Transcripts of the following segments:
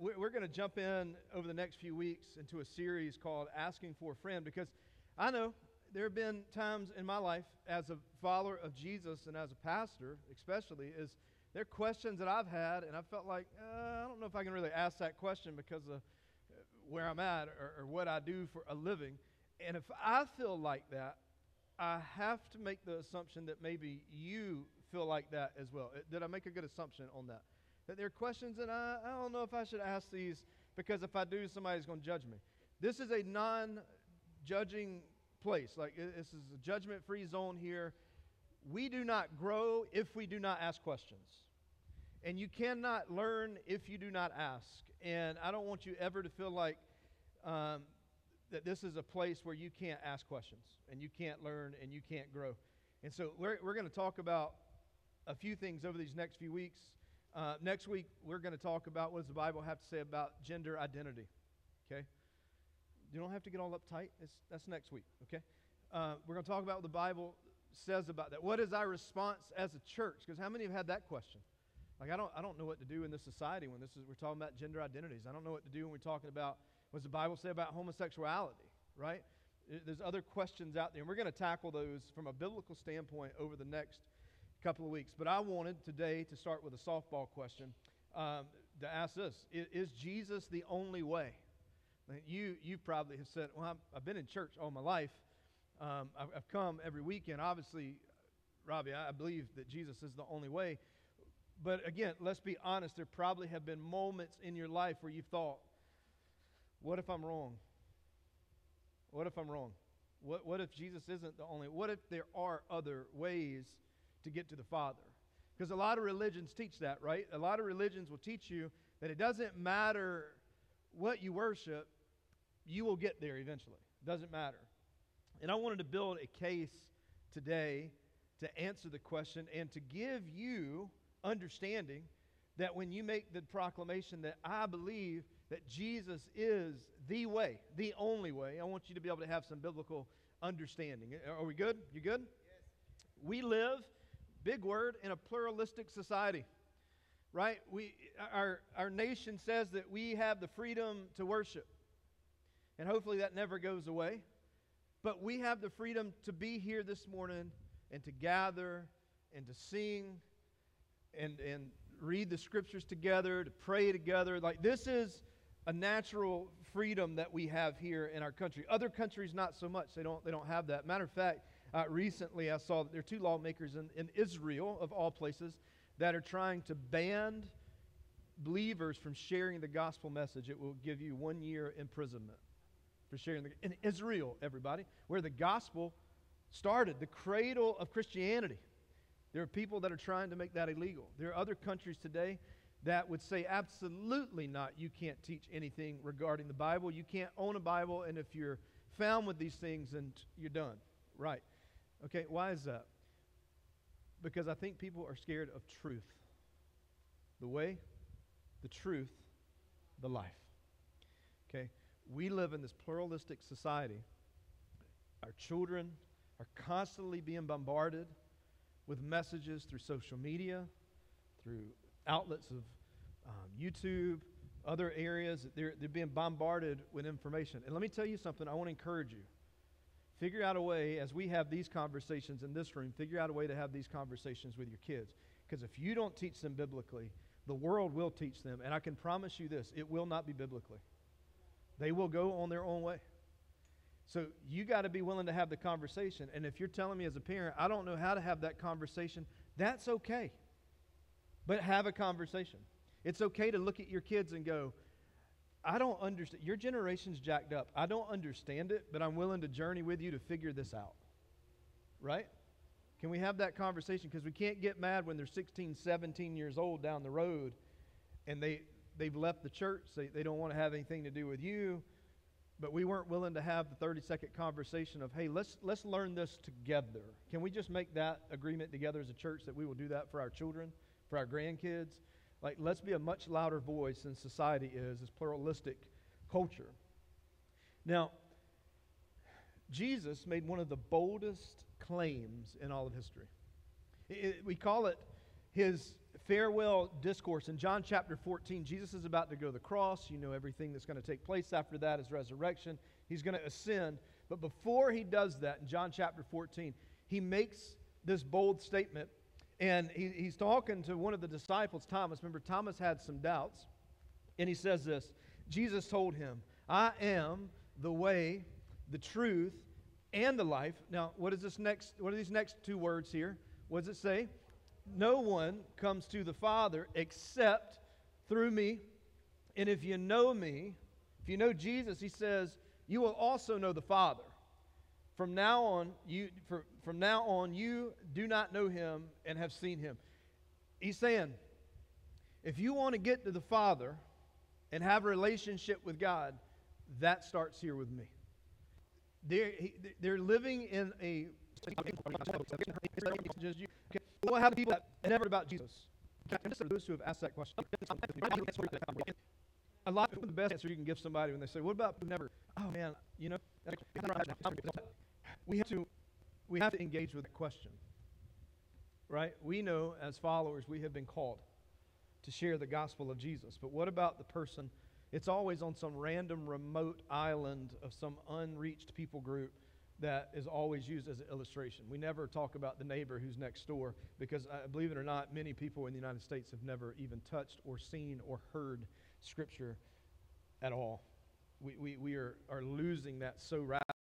we- we're going to jump in over the next few weeks into a series called Asking for a Friend because I know there have been times in my life as a follower of Jesus and as a pastor, especially, is there are questions that I've had, and I felt like, uh, I don't know if I can really ask that question because of uh, where I'm at or, or what I do for a living. And if I feel like that, I have to make the assumption that maybe you feel like that as well. Uh, Did I make a good assumption on that? That there are questions that I, I don't know if I should ask these because if I do, somebody's going to judge me. This is a non judging place. Like, this is a judgment free zone here. We do not grow if we do not ask questions. And you cannot learn if you do not ask. And I don't want you ever to feel like um, that this is a place where you can't ask questions and you can't learn and you can't grow. And so we're, we're going to talk about a few things over these next few weeks. Uh, next week, we're going to talk about what does the Bible have to say about gender identity. Okay? You don't have to get all uptight. It's, that's next week. Okay? Uh, we're going to talk about what the Bible says about that. What is our response as a church? Because how many have had that question? Like I don't, I don't know what to do in this society when this is we're talking about gender identities. I don't know what to do when we're talking about what does the Bible say about homosexuality, right? There's other questions out there, and we're going to tackle those from a biblical standpoint over the next couple of weeks. But I wanted today to start with a softball question um, to ask this: I- Is Jesus the only way? You, you probably have said, "Well, I'm, I've been in church all my life. Um, I've, I've come every weekend. Obviously, Robbie, I I believe that Jesus is the only way." But again, let's be honest. There probably have been moments in your life where you've thought, "What if I'm wrong? What if I'm wrong? What, what if Jesus isn't the only? What if there are other ways to get to the Father?" Because a lot of religions teach that, right? A lot of religions will teach you that it doesn't matter what you worship, you will get there eventually. It Doesn't matter. And I wanted to build a case today to answer the question and to give you understanding that when you make the proclamation that I believe that Jesus is the way, the only way, I want you to be able to have some biblical understanding. Are we good? You good? Yes. We live, big word, in a pluralistic society right? We, our, our nation says that we have the freedom to worship. And hopefully that never goes away. But we have the freedom to be here this morning and to gather and to sing and, and read the scriptures together, to pray together. Like this is a natural freedom that we have here in our country. Other countries, not so much. They don't, they don't have that. Matter of fact, uh, recently I saw that there are two lawmakers in, in Israel, of all places, that are trying to ban believers from sharing the gospel message. It will give you one year imprisonment for sharing the, in Israel, everybody, where the gospel started, the cradle of Christianity. There are people that are trying to make that illegal. There are other countries today that would say absolutely not. You can't teach anything regarding the Bible. You can't own a Bible, and if you're found with these things, then you're done. Right. Okay, why is that? Because I think people are scared of truth. The way, the truth, the life. Okay? We live in this pluralistic society. Our children are constantly being bombarded with messages through social media, through outlets of um, YouTube, other areas. They're, they're being bombarded with information. And let me tell you something, I want to encourage you. Figure out a way, as we have these conversations in this room, figure out a way to have these conversations with your kids. Because if you don't teach them biblically, the world will teach them. And I can promise you this it will not be biblically. They will go on their own way. So you got to be willing to have the conversation. And if you're telling me as a parent, I don't know how to have that conversation, that's okay. But have a conversation. It's okay to look at your kids and go, I don't understand. Your generation's jacked up. I don't understand it, but I'm willing to journey with you to figure this out. Right? Can we have that conversation? Because we can't get mad when they're 16, 17 years old down the road and they, they've left the church. They, they don't want to have anything to do with you. But we weren't willing to have the 30 second conversation of, hey, let's, let's learn this together. Can we just make that agreement together as a church that we will do that for our children, for our grandkids? Like, let's be a much louder voice than society is, this pluralistic culture. Now, Jesus made one of the boldest claims in all of history. It- we call it his farewell discourse in John chapter 14. Jesus is about to go to the cross. You know everything that's going to take place after that is resurrection. He's going to ascend. But before he does that, in John chapter 14, he makes this bold statement. And he, he's talking to one of the disciples, Thomas. Remember, Thomas had some doubts. And he says this Jesus told him, I am the way, the truth, and the life. Now, what is this next? What are these next two words here? What does it say? No one comes to the Father except through me. And if you know me, if you know Jesus, he says, you will also know the Father. From now on, you for, from now on you do not know him and have seen him. He's saying, if you want to get to the Father and have a relationship with God, that starts here with me. They're, they're living in a we'll have people that never about Jesus. Those who have asked that question. A lot of the best answer you can give somebody when they say, "What about never?" Oh man, you know, we have to we have to engage with the question, right? We know as followers we have been called to share the gospel of Jesus, but what about the person? It's always on some random remote island of some unreached people group that is always used as an illustration. We never talk about the neighbor who's next door because, uh, believe it or not, many people in the United States have never even touched or seen or heard Scripture at all. We, we, we are, are losing that so rapidly.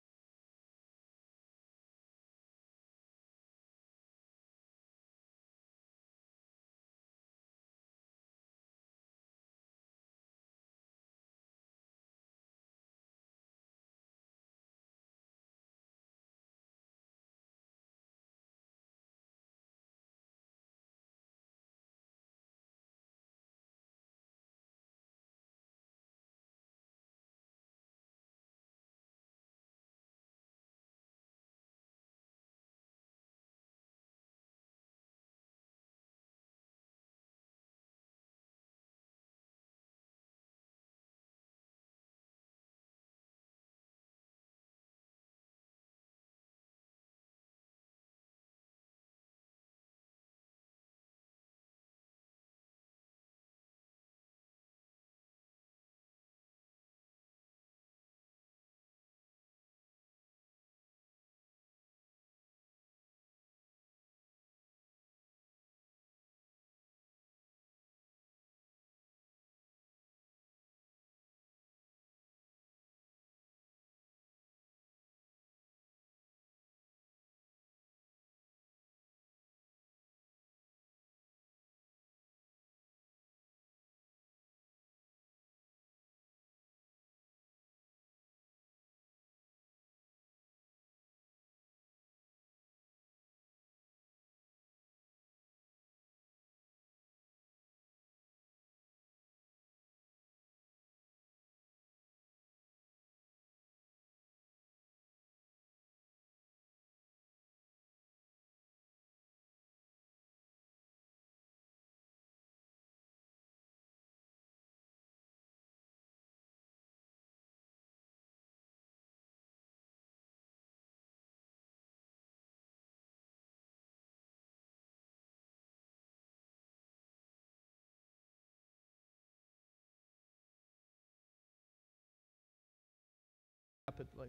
Rapidly.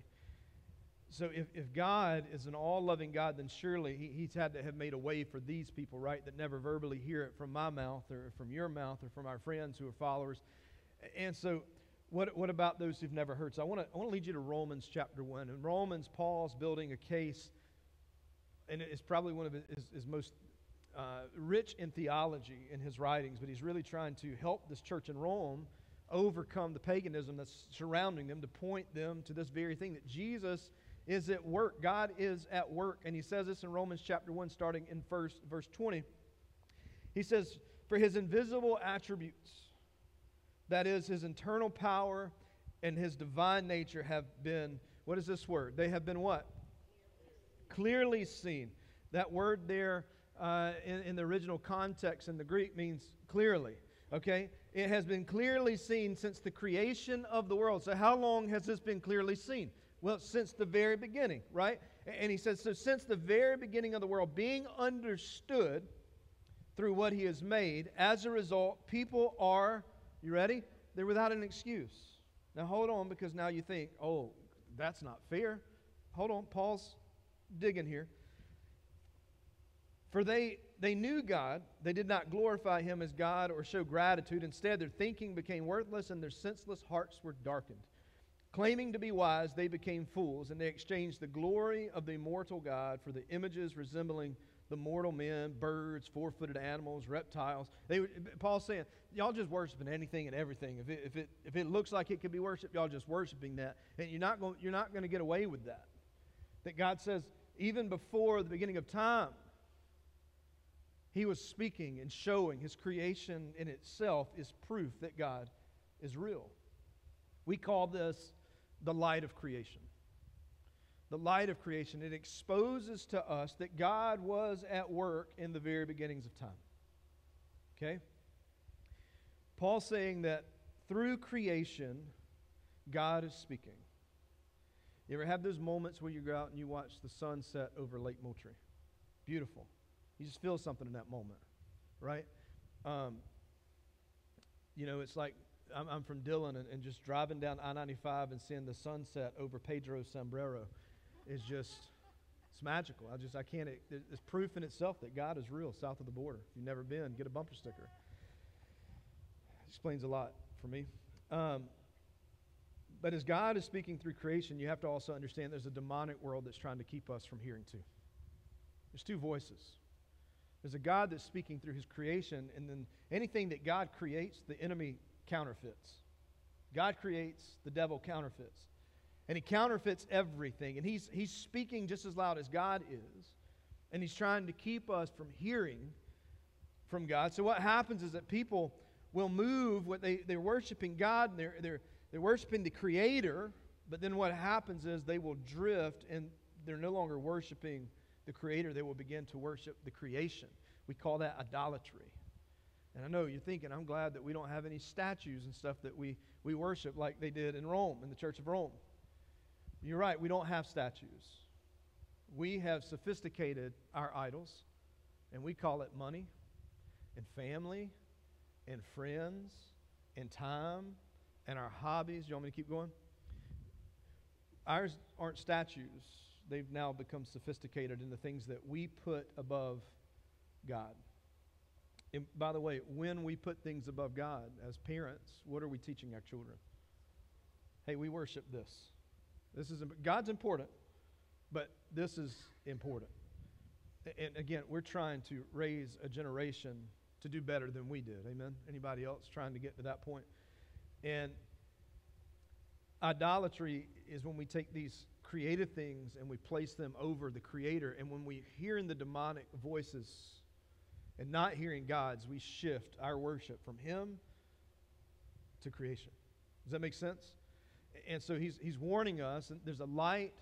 So if, if God is an all loving God, then surely he, He's had to have made a way for these people, right, that never verbally hear it from my mouth or from your mouth or from our friends who are followers. And so, what, what about those who've never heard? So I want to I lead you to Romans chapter 1. In Romans, Paul's building a case, and it's probably one of his, his most uh, rich in theology in his writings, but he's really trying to help this church in Rome overcome the paganism that's surrounding them, to point them to this very thing that Jesus is at work. God is at work. And he says this in Romans chapter 1, starting in first, verse 20. He says, For his invisible attributes, that is, his internal power and his divine nature, have been, what is this word? They have been what? Clearly seen. That word there uh, in, in the original context in the Greek means clearly. Okay? It has been clearly seen since the creation of the world. So, how long has this been clearly seen? Well, since the very beginning, right? And he says, so since the very beginning of the world, being understood through what he has made. As a result, people are, you ready? They're without an excuse. Now hold on because now you think, oh, that's not fair. Hold on, Paul's digging here. For they, they knew God. They did not glorify him as God or show gratitude. Instead, their thinking became worthless and their senseless hearts were darkened. Claiming to be wise, they became fools, and they exchanged the glory of the immortal God for the images resembling the mortal men, birds, four footed animals, reptiles. They, Paul's saying, y'all just worshiping anything and everything. If it, if, it, if it looks like it could be worshiped, y'all just worshiping that. And you're not going, you're not going to get away with that. That God says, even before the beginning of time, he was speaking and showing his creation in itself is proof that God is real. We call this the light of creation. The light of creation. It exposes to us that God was at work in the very beginnings of time. Okay? Paul saying that through creation, God is speaking. You ever have those moments where you go out and you watch the sunset over Lake Moultrie? Beautiful. You just feel something in that moment, right? Um, you know, it's like I'm, I'm from Dillon, and, and, just driving down I 95 and seeing the sunset over Pedro Sombrero is just, it's magical. I just, I can't, it, it's proof in itself that God is real south of the border. If you've never been, get a bumper sticker. Explains a lot for me. Um, but as God is speaking through creation, you have to also understand there's a demonic world that's trying to keep us from hearing too. There's two voices. There's a God that's speaking through his creation, and then anything that God creates, the enemy counterfeits. God creates, the devil counterfeits. And he counterfeits everything. And he's, he's speaking just as loud as God is. And he's trying to keep us from hearing from God. So what happens is that people will move what they, they're worshiping God and they're, they're, they're worshiping the Creator, but then what happens is they will drift and they're no longer worshiping the Creator, they will begin to worship the creation. We call that idolatry. And I know you're thinking, I'm glad that we don't have any statues and stuff that we, we worship like they did in Rome, in the Church of Rome. You're right, we don't have statues. We have sophisticated our idols, and we call it money and family and friends and time and our hobbies. You want me to keep going? Ours aren't statues they've now become sophisticated in the things that we put above God. And by the way, when we put things above God as parents, what are we teaching our children? Hey, we worship this. This is God's important, but this is important. And again, we're trying to raise a generation to do better than we did. Amen. Anybody else trying to get to that point? And idolatry is when we take these created things and we place them over the Creator. And when we hear in the demonic voices and not hearing God's, we shift our worship from Him to creation. Does that make sense? And so he's, he's warning us, and there's a light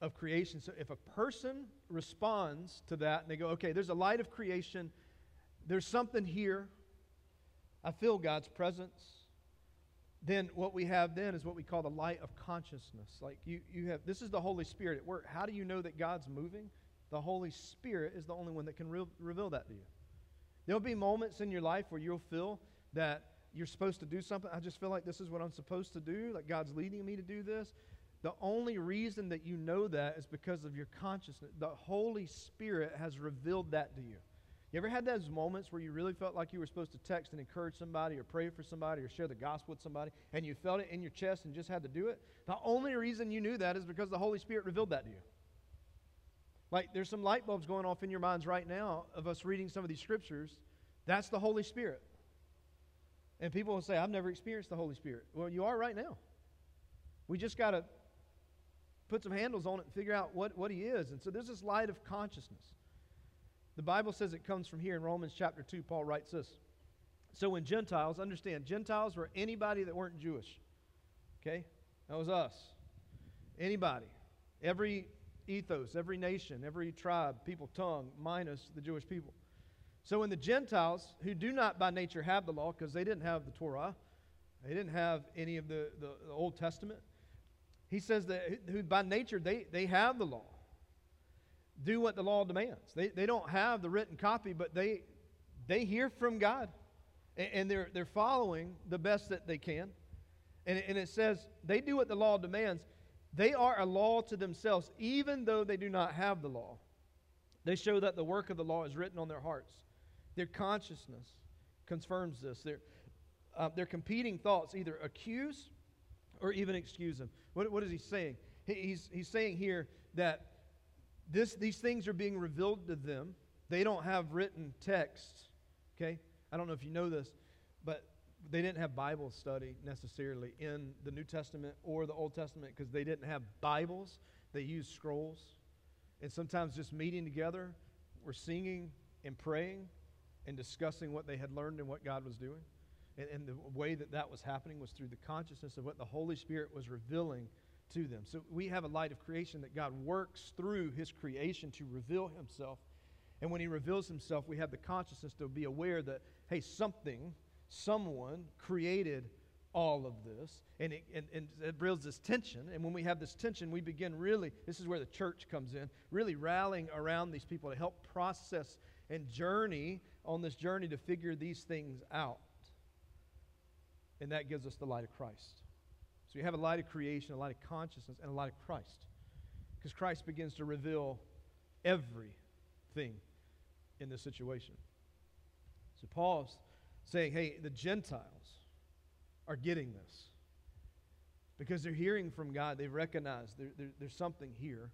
of creation. So if a person responds to that and they go, okay, there's a light of creation, there's something here, I feel God's presence then what we have then is what we call the light of consciousness. Like you, you have this is the Holy Spirit at work. How do you know that God's moving? The Holy Spirit is the only one that can re- reveal that to you. There'll be moments in your life where you'll feel that you're supposed to do something. I just feel like this is what I'm supposed to do, like God's leading me to do this. The only reason that you know that is because of your consciousness. The Holy Spirit has revealed that to you. You ever had those moments where you really felt like you were supposed to text and encourage somebody or pray for somebody or share the gospel with somebody and you felt it in your chest and just had to do it? The only reason you knew that is because the Holy Spirit revealed that to you. Like there's some light bulbs going off in your minds right now of us reading some of these scriptures. That's the Holy Spirit. And people will say, I've never experienced the Holy Spirit. Well, you are right now. We just got to put some handles on it and figure out what, what He is. And so there's this light of consciousness. The Bible says it comes from here in Romans chapter 2. Paul writes this. So when Gentiles, understand, Gentiles were anybody that weren't Jewish. Okay? That was us. Anybody. Every ethos, every nation, every tribe, people, tongue, minus the Jewish people. So when the Gentiles, who do not by nature have the law, because they didn't have the Torah, they didn't have any of the, the, the Old Testament, he says that who by nature they, they have the law do what the law demands. They, they don't have the written copy, but they, they hear from God and, and they're, they're following the best that they can. And, and it says they do what the law demands. They are a law to themselves, even though they do not have the law. They show that the work of the law is written on their hearts. Their consciousness confirms this. Their, uh, their competing thoughts either accuse or even excuse them. What, what is he saying? He, he's, he's saying here that this, these things are being revealed to them. They don't have written texts. Okay? I don't know if you know this, but they didn't have Bible study necessarily in the New Testament or the Old Testament because they didn't have Bibles. They used scrolls. And sometimes just meeting together, we're singing and praying and discussing what they had learned and what God was doing. And, and the way that that was happening was through the consciousness of what the Holy Spirit was revealing to them. So we have a light of creation that God works through his creation to reveal himself. And when he reveals himself, we have the consciousness to be aware that, hey, something, someone created all of this. And it, and, and it builds this tension. And when we have this tension, we begin really, this is where the church comes in, really rallying around these people to help process and journey on this journey to figure these things out. And that gives us the light of Christ. So you have a light of creation, a light of consciousness, and a light of Christ. Because Christ begins to reveal everything in this situation. So Paul's saying, hey, the Gentiles are getting this. Because they're hearing from God, they recognize there, there, there's something here,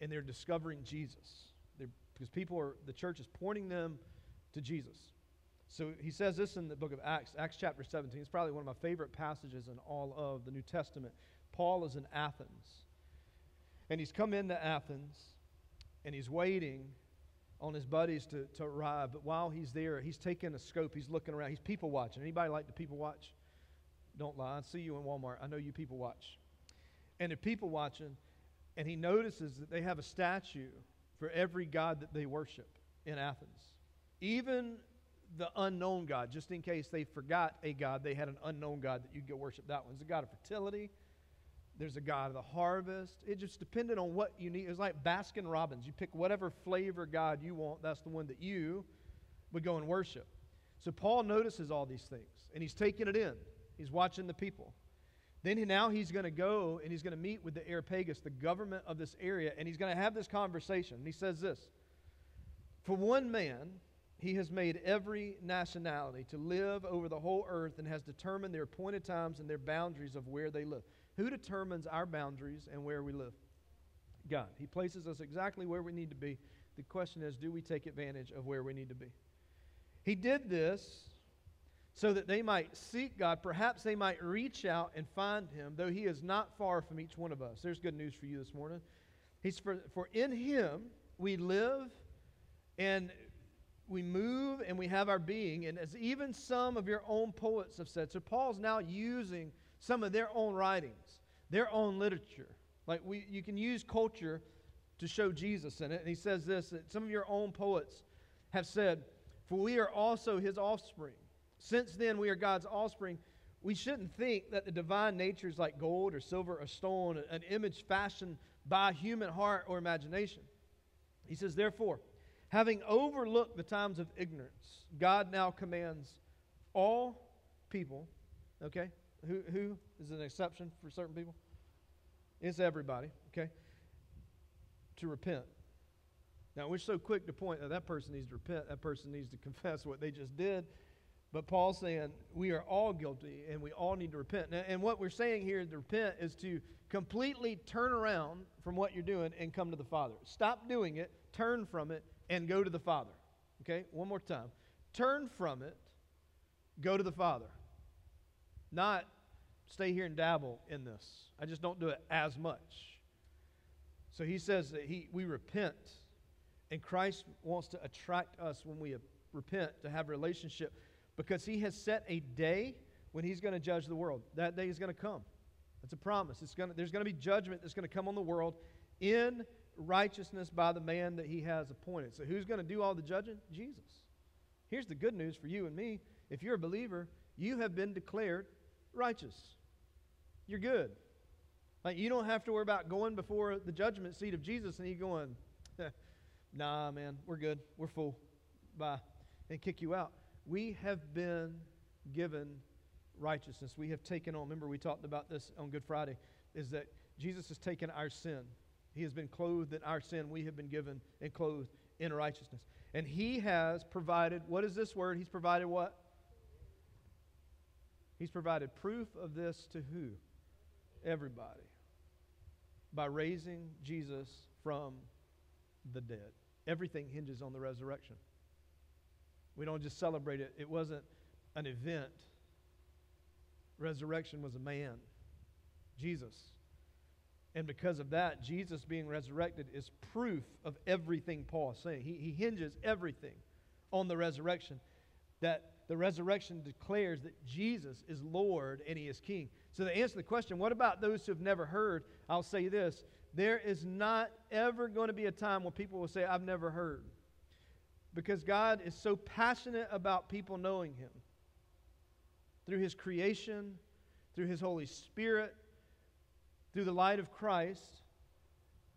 and they're discovering Jesus. They're, because people are, the church is pointing them to Jesus. So he says this in the book of Acts, Acts chapter 17. It's probably one of my favorite passages in all of the New Testament. Paul is in Athens. And he's come into Athens and he's waiting on his buddies to, to arrive. But while he's there, he's taking a scope, he's looking around, he's people watching. Anybody like to people watch? Don't lie. I see you in Walmart. I know you people watch. And they're people watching, and he notices that they have a statue for every god that they worship in Athens. Even the unknown God, just in case they forgot a God, they had an unknown God that you could go worship. That one's a God of fertility. There's a God of the harvest. It just depended on what you need. It's like Baskin Robbins. You pick whatever flavor God you want, that's the one that you would go and worship. So Paul notices all these things, and he's taking it in. He's watching the people. Then he, now he's going to go and he's going to meet with the Areopagus, the government of this area, and he's going to have this conversation. And he says this For one man, he has made every nationality to live over the whole earth and has determined their appointed times and their boundaries of where they live. Who determines our boundaries and where we live? God. He places us exactly where we need to be. The question is do we take advantage of where we need to be? He did this so that they might seek God. Perhaps they might reach out and find him, though he is not far from each one of us. There's good news for you this morning. He's for, for in him we live and we move and we have our being. And as even some of your own poets have said, so Paul's now using some of their own writings, their own literature. Like we, you can use culture to show Jesus in it. And he says this that some of your own poets have said, For we are also his offspring. Since then we are God's offspring. We shouldn't think that the divine nature is like gold or silver or stone, an image fashioned by human heart or imagination. He says, Therefore, Having overlooked the times of ignorance, God now commands all people, okay? Who, who is an exception for certain people? It's everybody, okay? To repent. Now, we're so quick to point that that person needs to repent, that person needs to confess what they just did. But Paul's saying we are all guilty and we all need to repent. And what we're saying here to repent is to completely turn around from what you're doing and come to the Father. Stop doing it, turn from it, and go to the Father. Okay, one more time. Turn from it, go to the Father. Not stay here and dabble in this. I just don't do it as much. So he says that he, we repent, and Christ wants to attract us when we repent to have a relationship because he has set a day when he's going to judge the world. That day is going to come. That's a promise. It's gonna, there's going to be judgment that's going to come on the world in righteousness by the man that he has appointed. So, who's going to do all the judging? Jesus. Here's the good news for you and me. If you're a believer, you have been declared righteous. You're good. Like, you don't have to worry about going before the judgment seat of Jesus and he going, nah, man, we're good. We're full. Bye. and kick you out. We have been given righteousness. We have taken on, remember, we talked about this on Good Friday, is that Jesus has taken our sin. He has been clothed in our sin. We have been given and clothed in righteousness. And He has provided, what is this word? He's provided what? He's provided proof of this to who? Everybody. By raising Jesus from the dead. Everything hinges on the resurrection. We don't just celebrate it, it wasn't an event. Resurrection was a man, Jesus. And because of that, Jesus being resurrected is proof of everything Paul is saying. He, he hinges everything on the resurrection. That the resurrection declares that Jesus is Lord and He is King. So, to answer the question, what about those who have never heard? I'll say this there is not ever going to be a time when people will say, I've never heard. Because God is so passionate about people knowing Him through His creation, through His Holy Spirit, through the light of Christ.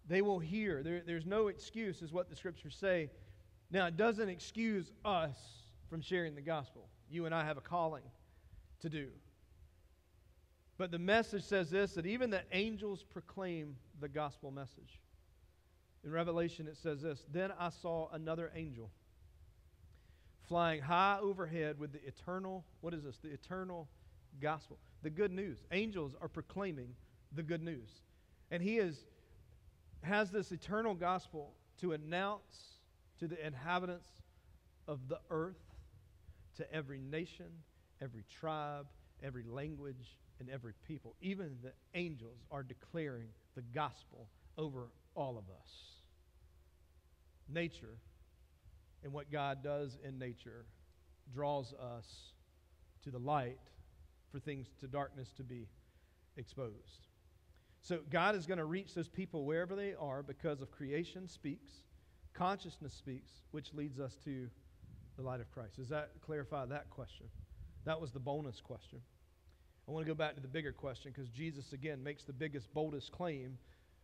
They will hear. There, there's no excuse, is what the scriptures say. Now, it doesn't excuse us from sharing the gospel. You and I have a calling to do. But the message says this that even the angels proclaim the gospel message. In Revelation, it says this Then I saw another angel flying high overhead with the eternal, what is this? The eternal gospel. The good news. Angels are proclaiming the good news. And he is, has this eternal gospel to announce to the inhabitants of the earth, to every nation, every tribe, every language, and every people. Even the angels are declaring the gospel over all of us. Nature and what God does in nature draws us to the light for things to darkness to be exposed. So God is going to reach those people wherever they are because of creation speaks, consciousness speaks, which leads us to the light of Christ. Does that clarify that question? That was the bonus question. I want to go back to the bigger question because Jesus, again, makes the biggest, boldest claim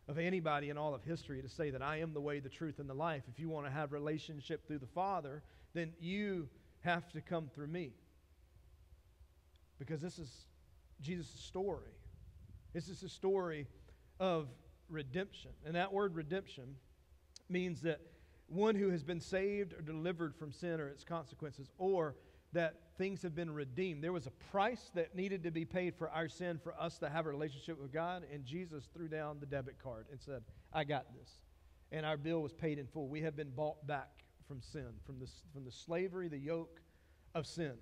of anybody in all of history to say that I am the way, the truth, and the life. If you want to have relationship through the Father, then you have to come through me. Because this is Jesus' story. This is a story of redemption. And that word redemption means that one who has been saved or delivered from sin or its consequences, or that things have been redeemed. There was a price that needed to be paid for our sin for us to have a relationship with God, and Jesus threw down the debit card and said, I got this. And our bill was paid in full. We have been bought back from sin, from the, from the slavery, the yoke of sin.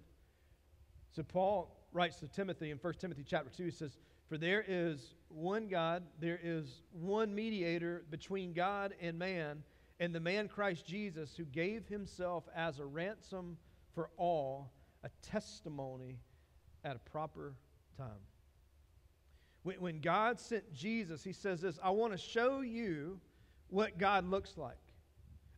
So Paul writes to Timothy in 1 Timothy chapter 2, he says, For there is one God, there is one mediator between God and man, and the man Christ Jesus, who gave himself as a ransom for all a testimony at a proper time. When, when God sent Jesus, He says this I want to show you what God looks like.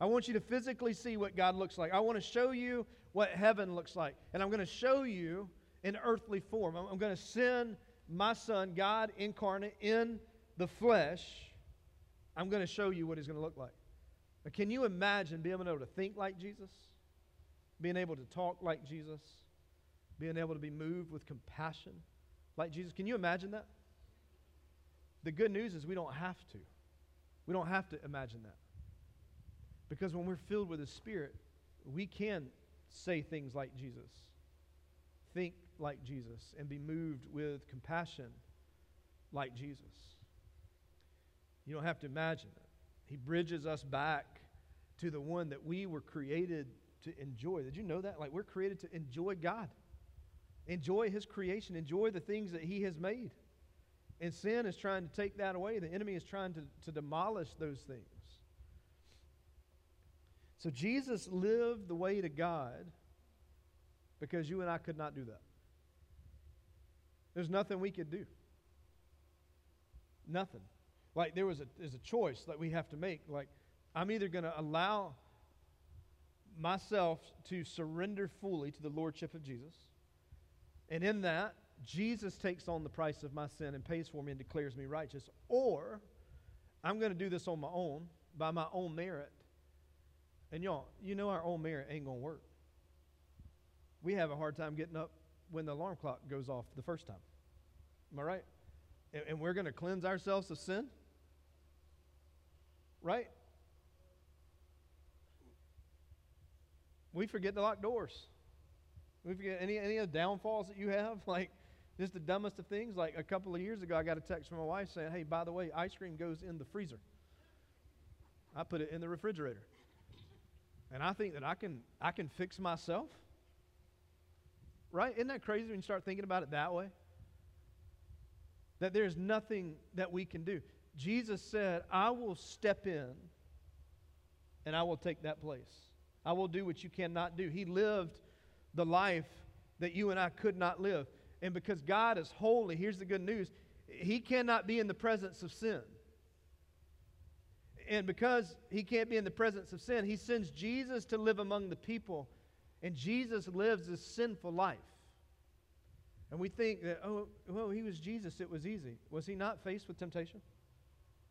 I want you to physically see what God looks like. I want to show you what heaven looks like. And I'm going to show you in earthly form. I'm, I'm going to send my son, God incarnate in the flesh. I'm going to show you what he's going to look like. Now, can you imagine being able to think like Jesus? being able to talk like Jesus, being able to be moved with compassion like Jesus. Can you imagine that? The good news is we don't have to. We don't have to imagine that. Because when we're filled with the Spirit, we can say things like Jesus, think like Jesus, and be moved with compassion like Jesus. You don't have to imagine it. He bridges us back to the one that we were created to enjoy. Did you know that? Like, we're created to enjoy God, enjoy His creation, enjoy the things that He has made. And sin is trying to take that away. The enemy is trying to, to demolish those things. So Jesus lived the way to God because you and I could not do that. There's nothing we could do. Nothing. Like there was a there's a choice that we have to make. Like I'm either going to allow myself to surrender fully to the Lordship of Jesus. And in that, Jesus takes on the price of my sin and pays for me and declares me righteous. Or I'm going to do this on my own, by my own merit. And y'all, you know our own merit ain't going to work. we have a hard time getting up when the alarm clock goes off the first time. Am I right? And, and we're going to cleanse ourselves of sin? Right? We forget to lock doors. We forget any, any of the downfalls that you have, like just the dumbest of things. Like a couple of years ago, I got a text from my wife saying, Hey, by the way, ice cream goes in the freezer. I put it in the refrigerator. And I think that I can, I can fix myself. Right? Isn't that crazy when you start thinking about it that way? That there's nothing that we can do. Jesus said, I will step in and I will take that place. I will do what you cannot do. He lived the life that you and I could not live. And because God is holy, here's the good news He cannot be in the presence of sin. And because He can't be in the presence of sin, He sends Jesus to live among the people. And Jesus lives this sinful life. And we think that, oh, well, he was Jesus, it was easy. Was he not faced with temptation?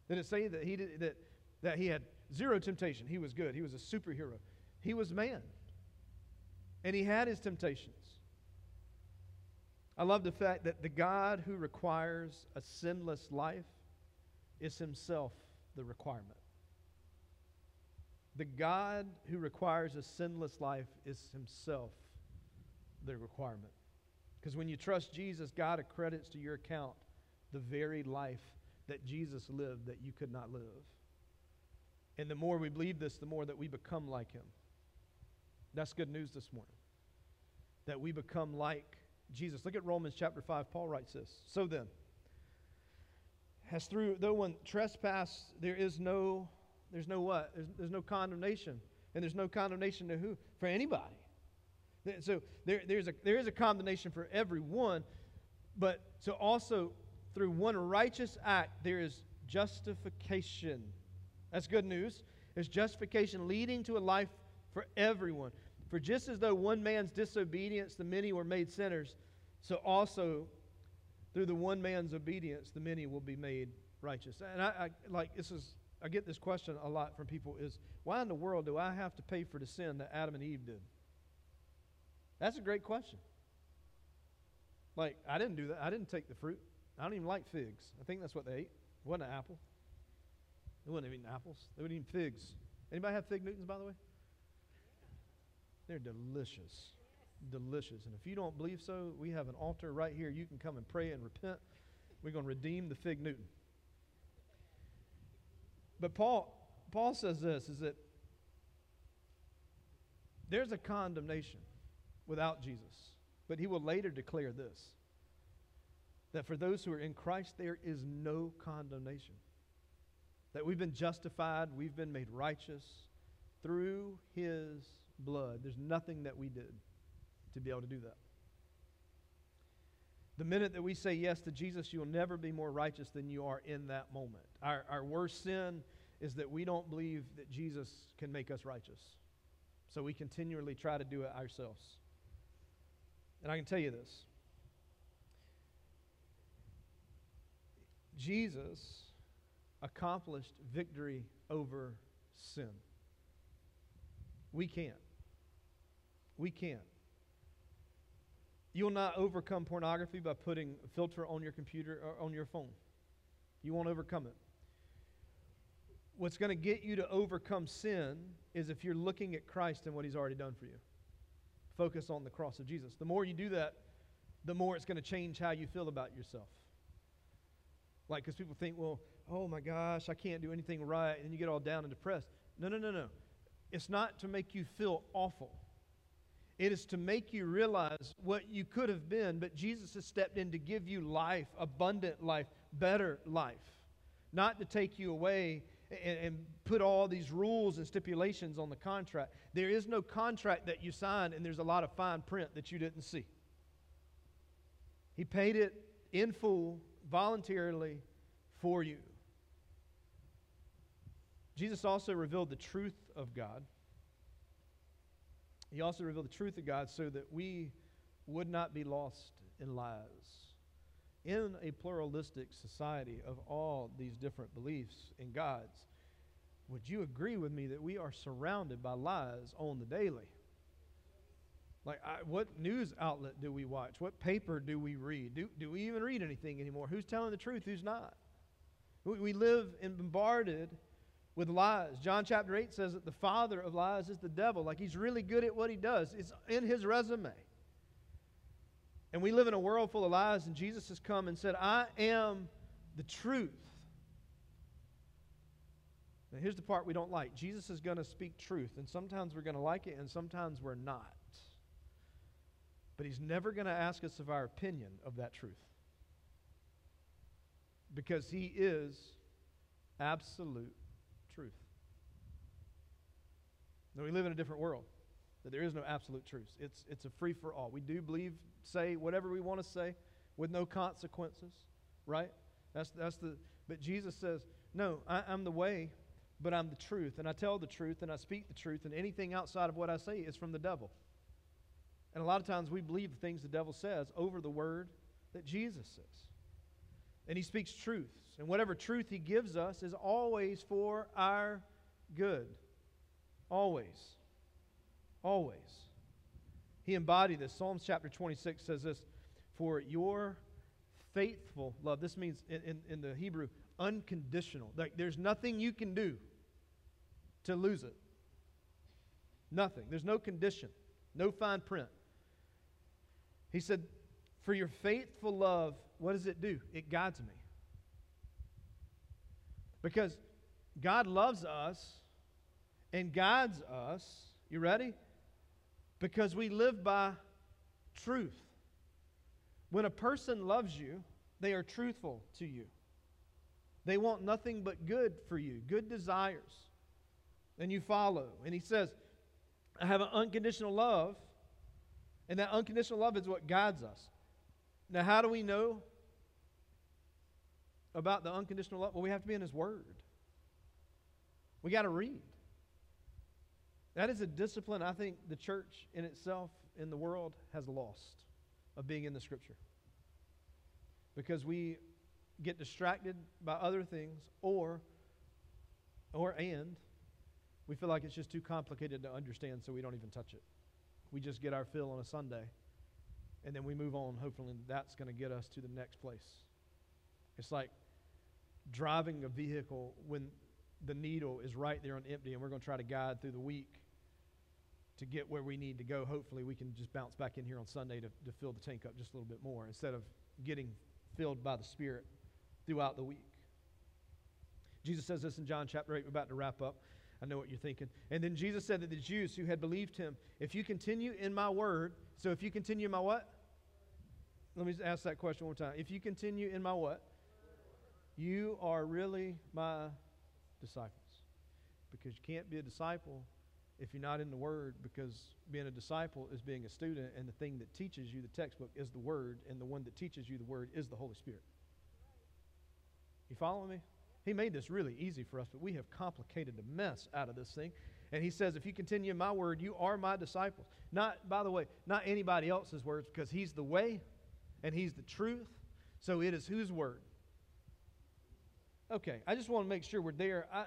Did it say that he, did, that, that he had zero temptation? He was good. He was a superhero. He was man. And he had his temptations. I love the fact that the God who requires a sinless life is himself the requirement. The God who requires a sinless life is himself the requirement. Because when you trust Jesus, God accredits to your account the very life that Jesus lived that you could not live. And the more we believe this, the more that we become like him. That's good news this morning. That we become like Jesus. Look at Romans chapter 5. Paul writes this. So then, as through though one trespass, there is no, there's no what? There's, there's no condemnation. And there's no condemnation to who? For anybody. So there, there's a, there is a condemnation for everyone, but so also through one righteous act, there is justification. That's good news. There's justification leading to a life for everyone. For just as though one man's disobedience, the many were made sinners, so also through the one man's obedience, the many will be made righteous. And I, I like this is I get this question a lot from people is why in the world do I have to pay for the sin that Adam and Eve did? That's a great question. Like, I didn't do that. I didn't take the fruit. I don't even like figs. I think that's what they ate. It wasn't an apple. They wouldn't have eaten apples. They would eat figs. Anybody have fig Newtons, by the way? They're delicious. Delicious. And if you don't believe so, we have an altar right here. You can come and pray and repent. We're going to redeem the fig Newton. But Paul, Paul says this is that there's a condemnation without Jesus. But he will later declare this that for those who are in Christ, there is no condemnation. That we've been justified, we've been made righteous through his blood. There's nothing that we did to be able to do that. The minute that we say yes to Jesus, you'll never be more righteous than you are in that moment. Our, our worst sin is that we don't believe that Jesus can make us righteous. So we continually try to do it ourselves. And I can tell you this Jesus accomplished victory over sin. We can't. We can't. You'll not overcome pornography by putting a filter on your computer or on your phone. You won't overcome it. What's going to get you to overcome sin is if you're looking at Christ and what he's already done for you focus on the cross of Jesus. The more you do that, the more it's going to change how you feel about yourself. Like, because people think, well, oh my gosh, I can't do anything right, and you get all down and depressed. No, no, no, no. It's not to make you feel awful. It is to make you realize what you could have been, but Jesus has stepped in to give you life, abundant life, better life. Not to take you away and, and put all these rules and stipulations on the contract. There is no contract that you sign, and there's a lot of fine print that you didn't see. He paid it in full, voluntarily, for you. Jesus also revealed the truth of God. He also revealed the truth of God so that we would not be lost in lies. In a pluralistic society of all these different beliefs in gods, would you agree with me that we are surrounded by lies on the daily? Like, I, what news outlet do we watch? What paper do we read? Do, do we even read anything anymore? Who's telling the truth? Who's not? We, we live and bombarded with lies. John chapter 8 says that the father of lies is the devil. Like, he's really good at what he does, it's in his resume. And we live in a world full of lies, and Jesus has come and said, I am the truth. Now, here's the part we don't like Jesus is going to speak truth, and sometimes we're going to like it, and sometimes we're not. But he's never going to ask us of our opinion of that truth. Because he is absolute truth. That we live in a different world, that there is no absolute truth. It's, it's a free for all. We do believe, say whatever we want to say with no consequences, right? That's, that's the, but Jesus says, no, I, I'm the way, but I'm the truth. And I tell the truth and I speak the truth, and anything outside of what I say is from the devil. And a lot of times we believe the things the devil says over the word that Jesus says. And he speaks truths. And whatever truth he gives us is always for our good. Always. Always. He embodied this. Psalms chapter 26 says this For your faithful love, this means in, in, in the Hebrew, unconditional. Like there's nothing you can do to lose it. Nothing. There's no condition, no fine print. He said, For your faithful love, what does it do? It guides me. Because God loves us and guides us. You ready? Because we live by truth. When a person loves you, they are truthful to you. They want nothing but good for you, good desires. And you follow. And he says, I have an unconditional love, and that unconditional love is what guides us. Now, how do we know about the unconditional love? Well, we have to be in His Word. We got to read. That is a discipline I think the church in itself in the world has lost of being in the Scripture. Because we get distracted by other things or or and we feel like it's just too complicated to understand so we don't even touch it. We just get our fill on a Sunday and then we move on hopefully that's going to get us to the next place. It's like driving a vehicle when the needle is right there on empty and we're going to try to guide through the week to get where we need to go. Hopefully, we can just bounce back in here on Sunday to, to fill the tank up just a little bit more instead of getting filled by the Spirit throughout the week. Jesus says this in John chapter 8. We're about to wrap up. I know what you're thinking. And then Jesus said that the Jews who had believed him, if you continue in my word, so if you continue in my what? Let me just ask that question one more time. If you continue in my what? You are really my disciples. Because you can't be a disciple if you're not in the Word, because being a disciple is being a student, and the thing that teaches you the textbook is the Word, and the one that teaches you the Word is the Holy Spirit. You following me? He made this really easy for us, but we have complicated the mess out of this thing. And he says, if you continue in my word, you are my disciples. Not, by the way, not anybody else's words, because he's the way and he's the truth. So it is whose word? Okay, I just want to make sure we're there. I,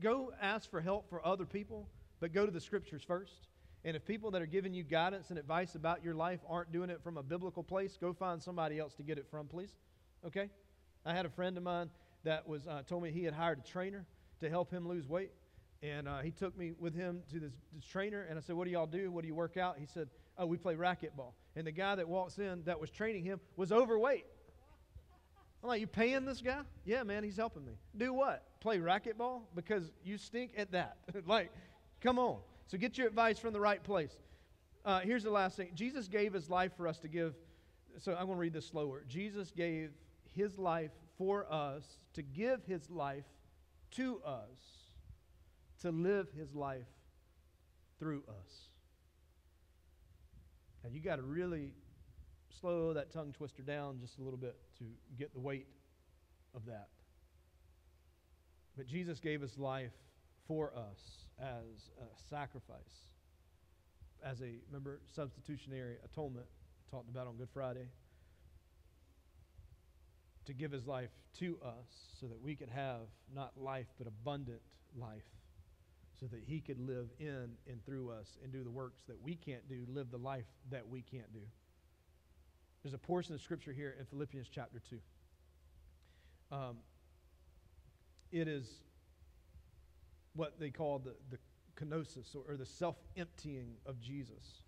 go ask for help for other people, but go to the scriptures first. And if people that are giving you guidance and advice about your life aren't doing it from a biblical place, go find somebody else to get it from, please. Okay? I had a friend of mine that was uh, told me he had hired a trainer to help him lose weight, and uh, he took me with him to this, this trainer, and I said, "What do y'all do? What do you work out?" He said, "Oh, we play racquetball." And the guy that walks in that was training him was overweight. I'm like, you paying this guy? Yeah, man, he's helping me. Do what? Play racquetball? Because you stink at that. like, come on. So get your advice from the right place. Uh, here's the last thing Jesus gave his life for us to give. So I'm going to read this slower. Jesus gave his life for us, to give his life to us, to live his life through us. Now, you got to really slow that tongue twister down just a little bit to get the weight of that. But Jesus gave his life for us as a sacrifice, as a, remember, substitutionary atonement, talked about on Good Friday, to give his life to us so that we could have not life, but abundant life, so that he could live in and through us and do the works that we can't do, live the life that we can't do. There's a portion of scripture here in Philippians chapter 2. Um, it is what they call the, the kenosis or, or the self emptying of Jesus.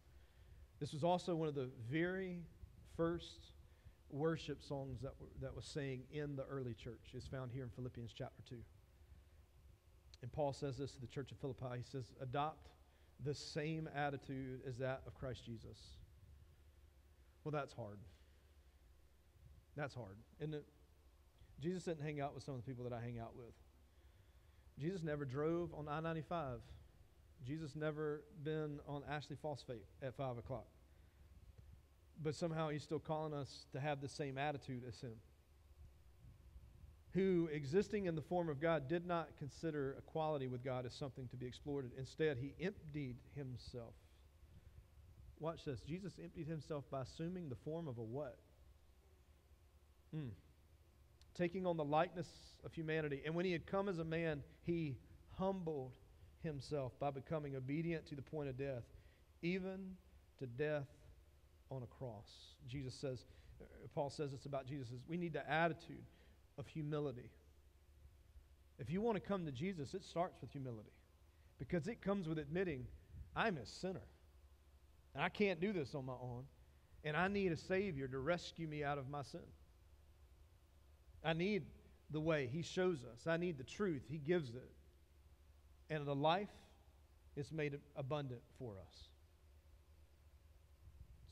This was also one of the very first worship songs that, were, that was sang in the early church. It's found here in Philippians chapter 2. And Paul says this to the church of Philippi. He says, Adopt the same attitude as that of Christ Jesus. Well, that's hard. That's hard. And Jesus didn't hang out with some of the people that I hang out with. Jesus never drove on I 95. Jesus never been on Ashley Phosphate at 5 o'clock. But somehow he's still calling us to have the same attitude as him. Who, existing in the form of God, did not consider equality with God as something to be exploited. Instead, he emptied himself. Watch this. Jesus emptied himself by assuming the form of a what? Mm. Taking on the likeness of humanity. And when he had come as a man, he humbled himself by becoming obedient to the point of death, even to death on a cross. Jesus says, uh, Paul says it's about Jesus. We need the attitude of humility. If you want to come to Jesus, it starts with humility because it comes with admitting, I'm a sinner. And I can't do this on my own. And I need a Savior to rescue me out of my sin. I need the way. He shows us. I need the truth. He gives it. And the life is made abundant for us.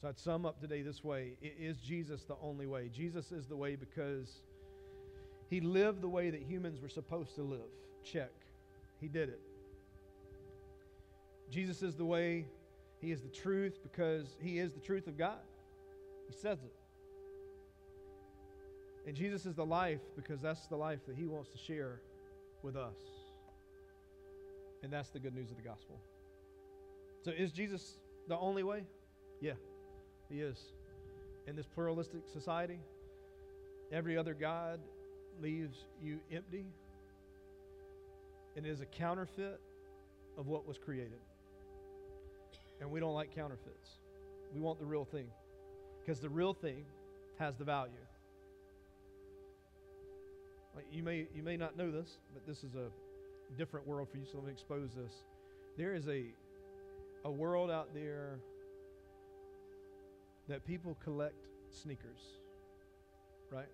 So I'd sum up today this way Is Jesus the only way? Jesus is the way because he lived the way that humans were supposed to live. Check. He did it. Jesus is the way, He is the truth because He is the truth of God. He says it. And Jesus is the life because that's the life that He wants to share with us. And that's the good news of the gospel. So, is Jesus the only way? Yeah, He is. In this pluralistic society, every other God leaves you empty and is a counterfeit of what was created. And we don't like counterfeits. We want the real thing because the real thing has the value. Like you may you may not know this, but this is a different world for you, so let me expose this. There is a a world out there that people collect sneakers, right?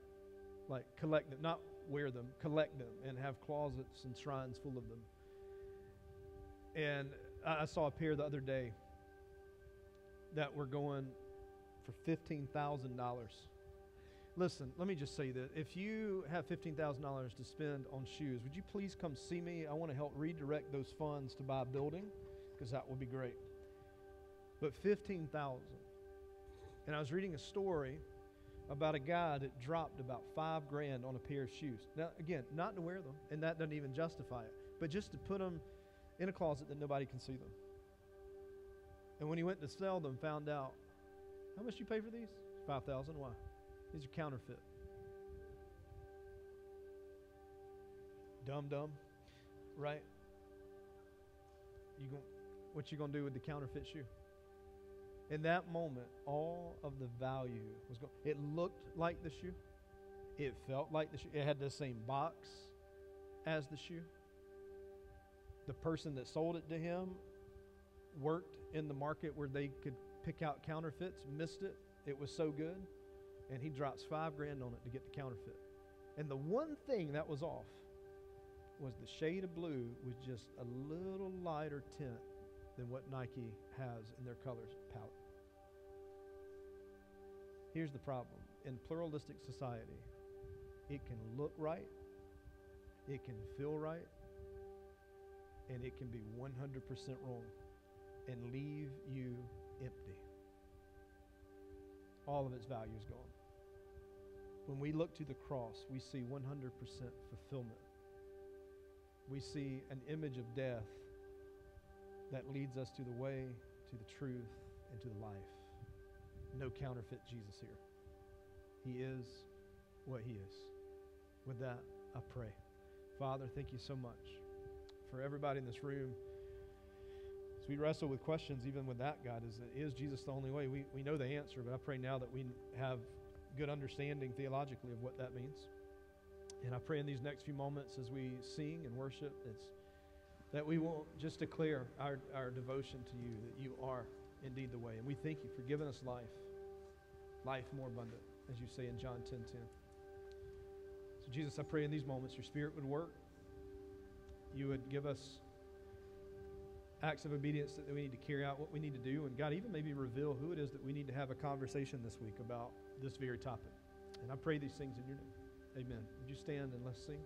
Like collect them, not wear them, collect them, and have closets and shrines full of them. And I, saw a pair the other day that were going for fifteen thousand dollars. Listen, let me just say that if you have $15,000 to spend on shoes, would you please come see me? I want to help redirect those funds to buy a building because that would be great. But 15,000. And I was reading a story about a guy that dropped about 5 grand on a pair of shoes. Now again, not to wear them, and that doesn't even justify it, but just to put them in a closet that nobody can see them. And when he went to sell them, found out how much you pay for these? 5,000. Why? These are counterfeit. Dumb, dumb, right? You going what you gonna do with the counterfeit shoe? In that moment, all of the value was gone. It looked like the shoe. It felt like the shoe. It had the same box as the shoe. The person that sold it to him worked in the market where they could pick out counterfeits, missed it. It was so good and he drops five grand on it to get the counterfeit. And the one thing that was off was the shade of blue was just a little lighter tint than what Nike has in their colors palette. Here's the problem in pluralistic society, it can look right, it can feel right, and it can be 100% wrong and leave you empty. All of its value is gone. When we look to the cross, we see 100% fulfillment. We see an image of death that leads us to the way, to the truth, and to the life. No counterfeit Jesus here. He is what He is. With that, I pray. Father, thank you so much for everybody in this room As we wrestle with questions, even with that, God, is, is Jesus the only way? We, we know the answer, but I pray now that we have good understanding theologically of what that means. And I pray in these next few moments as we sing and worship, it's, that we won't just declare our, our devotion to you, that you are indeed the way. And we thank you for giving us life, life more abundant, as you say in John 10 10. So, Jesus, I pray in these moments your spirit would work. You would give us acts of obedience that we need to carry out, what we need to do, and God, even maybe reveal who it is that we need to have a conversation this week about this very topic. And I pray these things in your name. Amen. Would you stand and let's sing?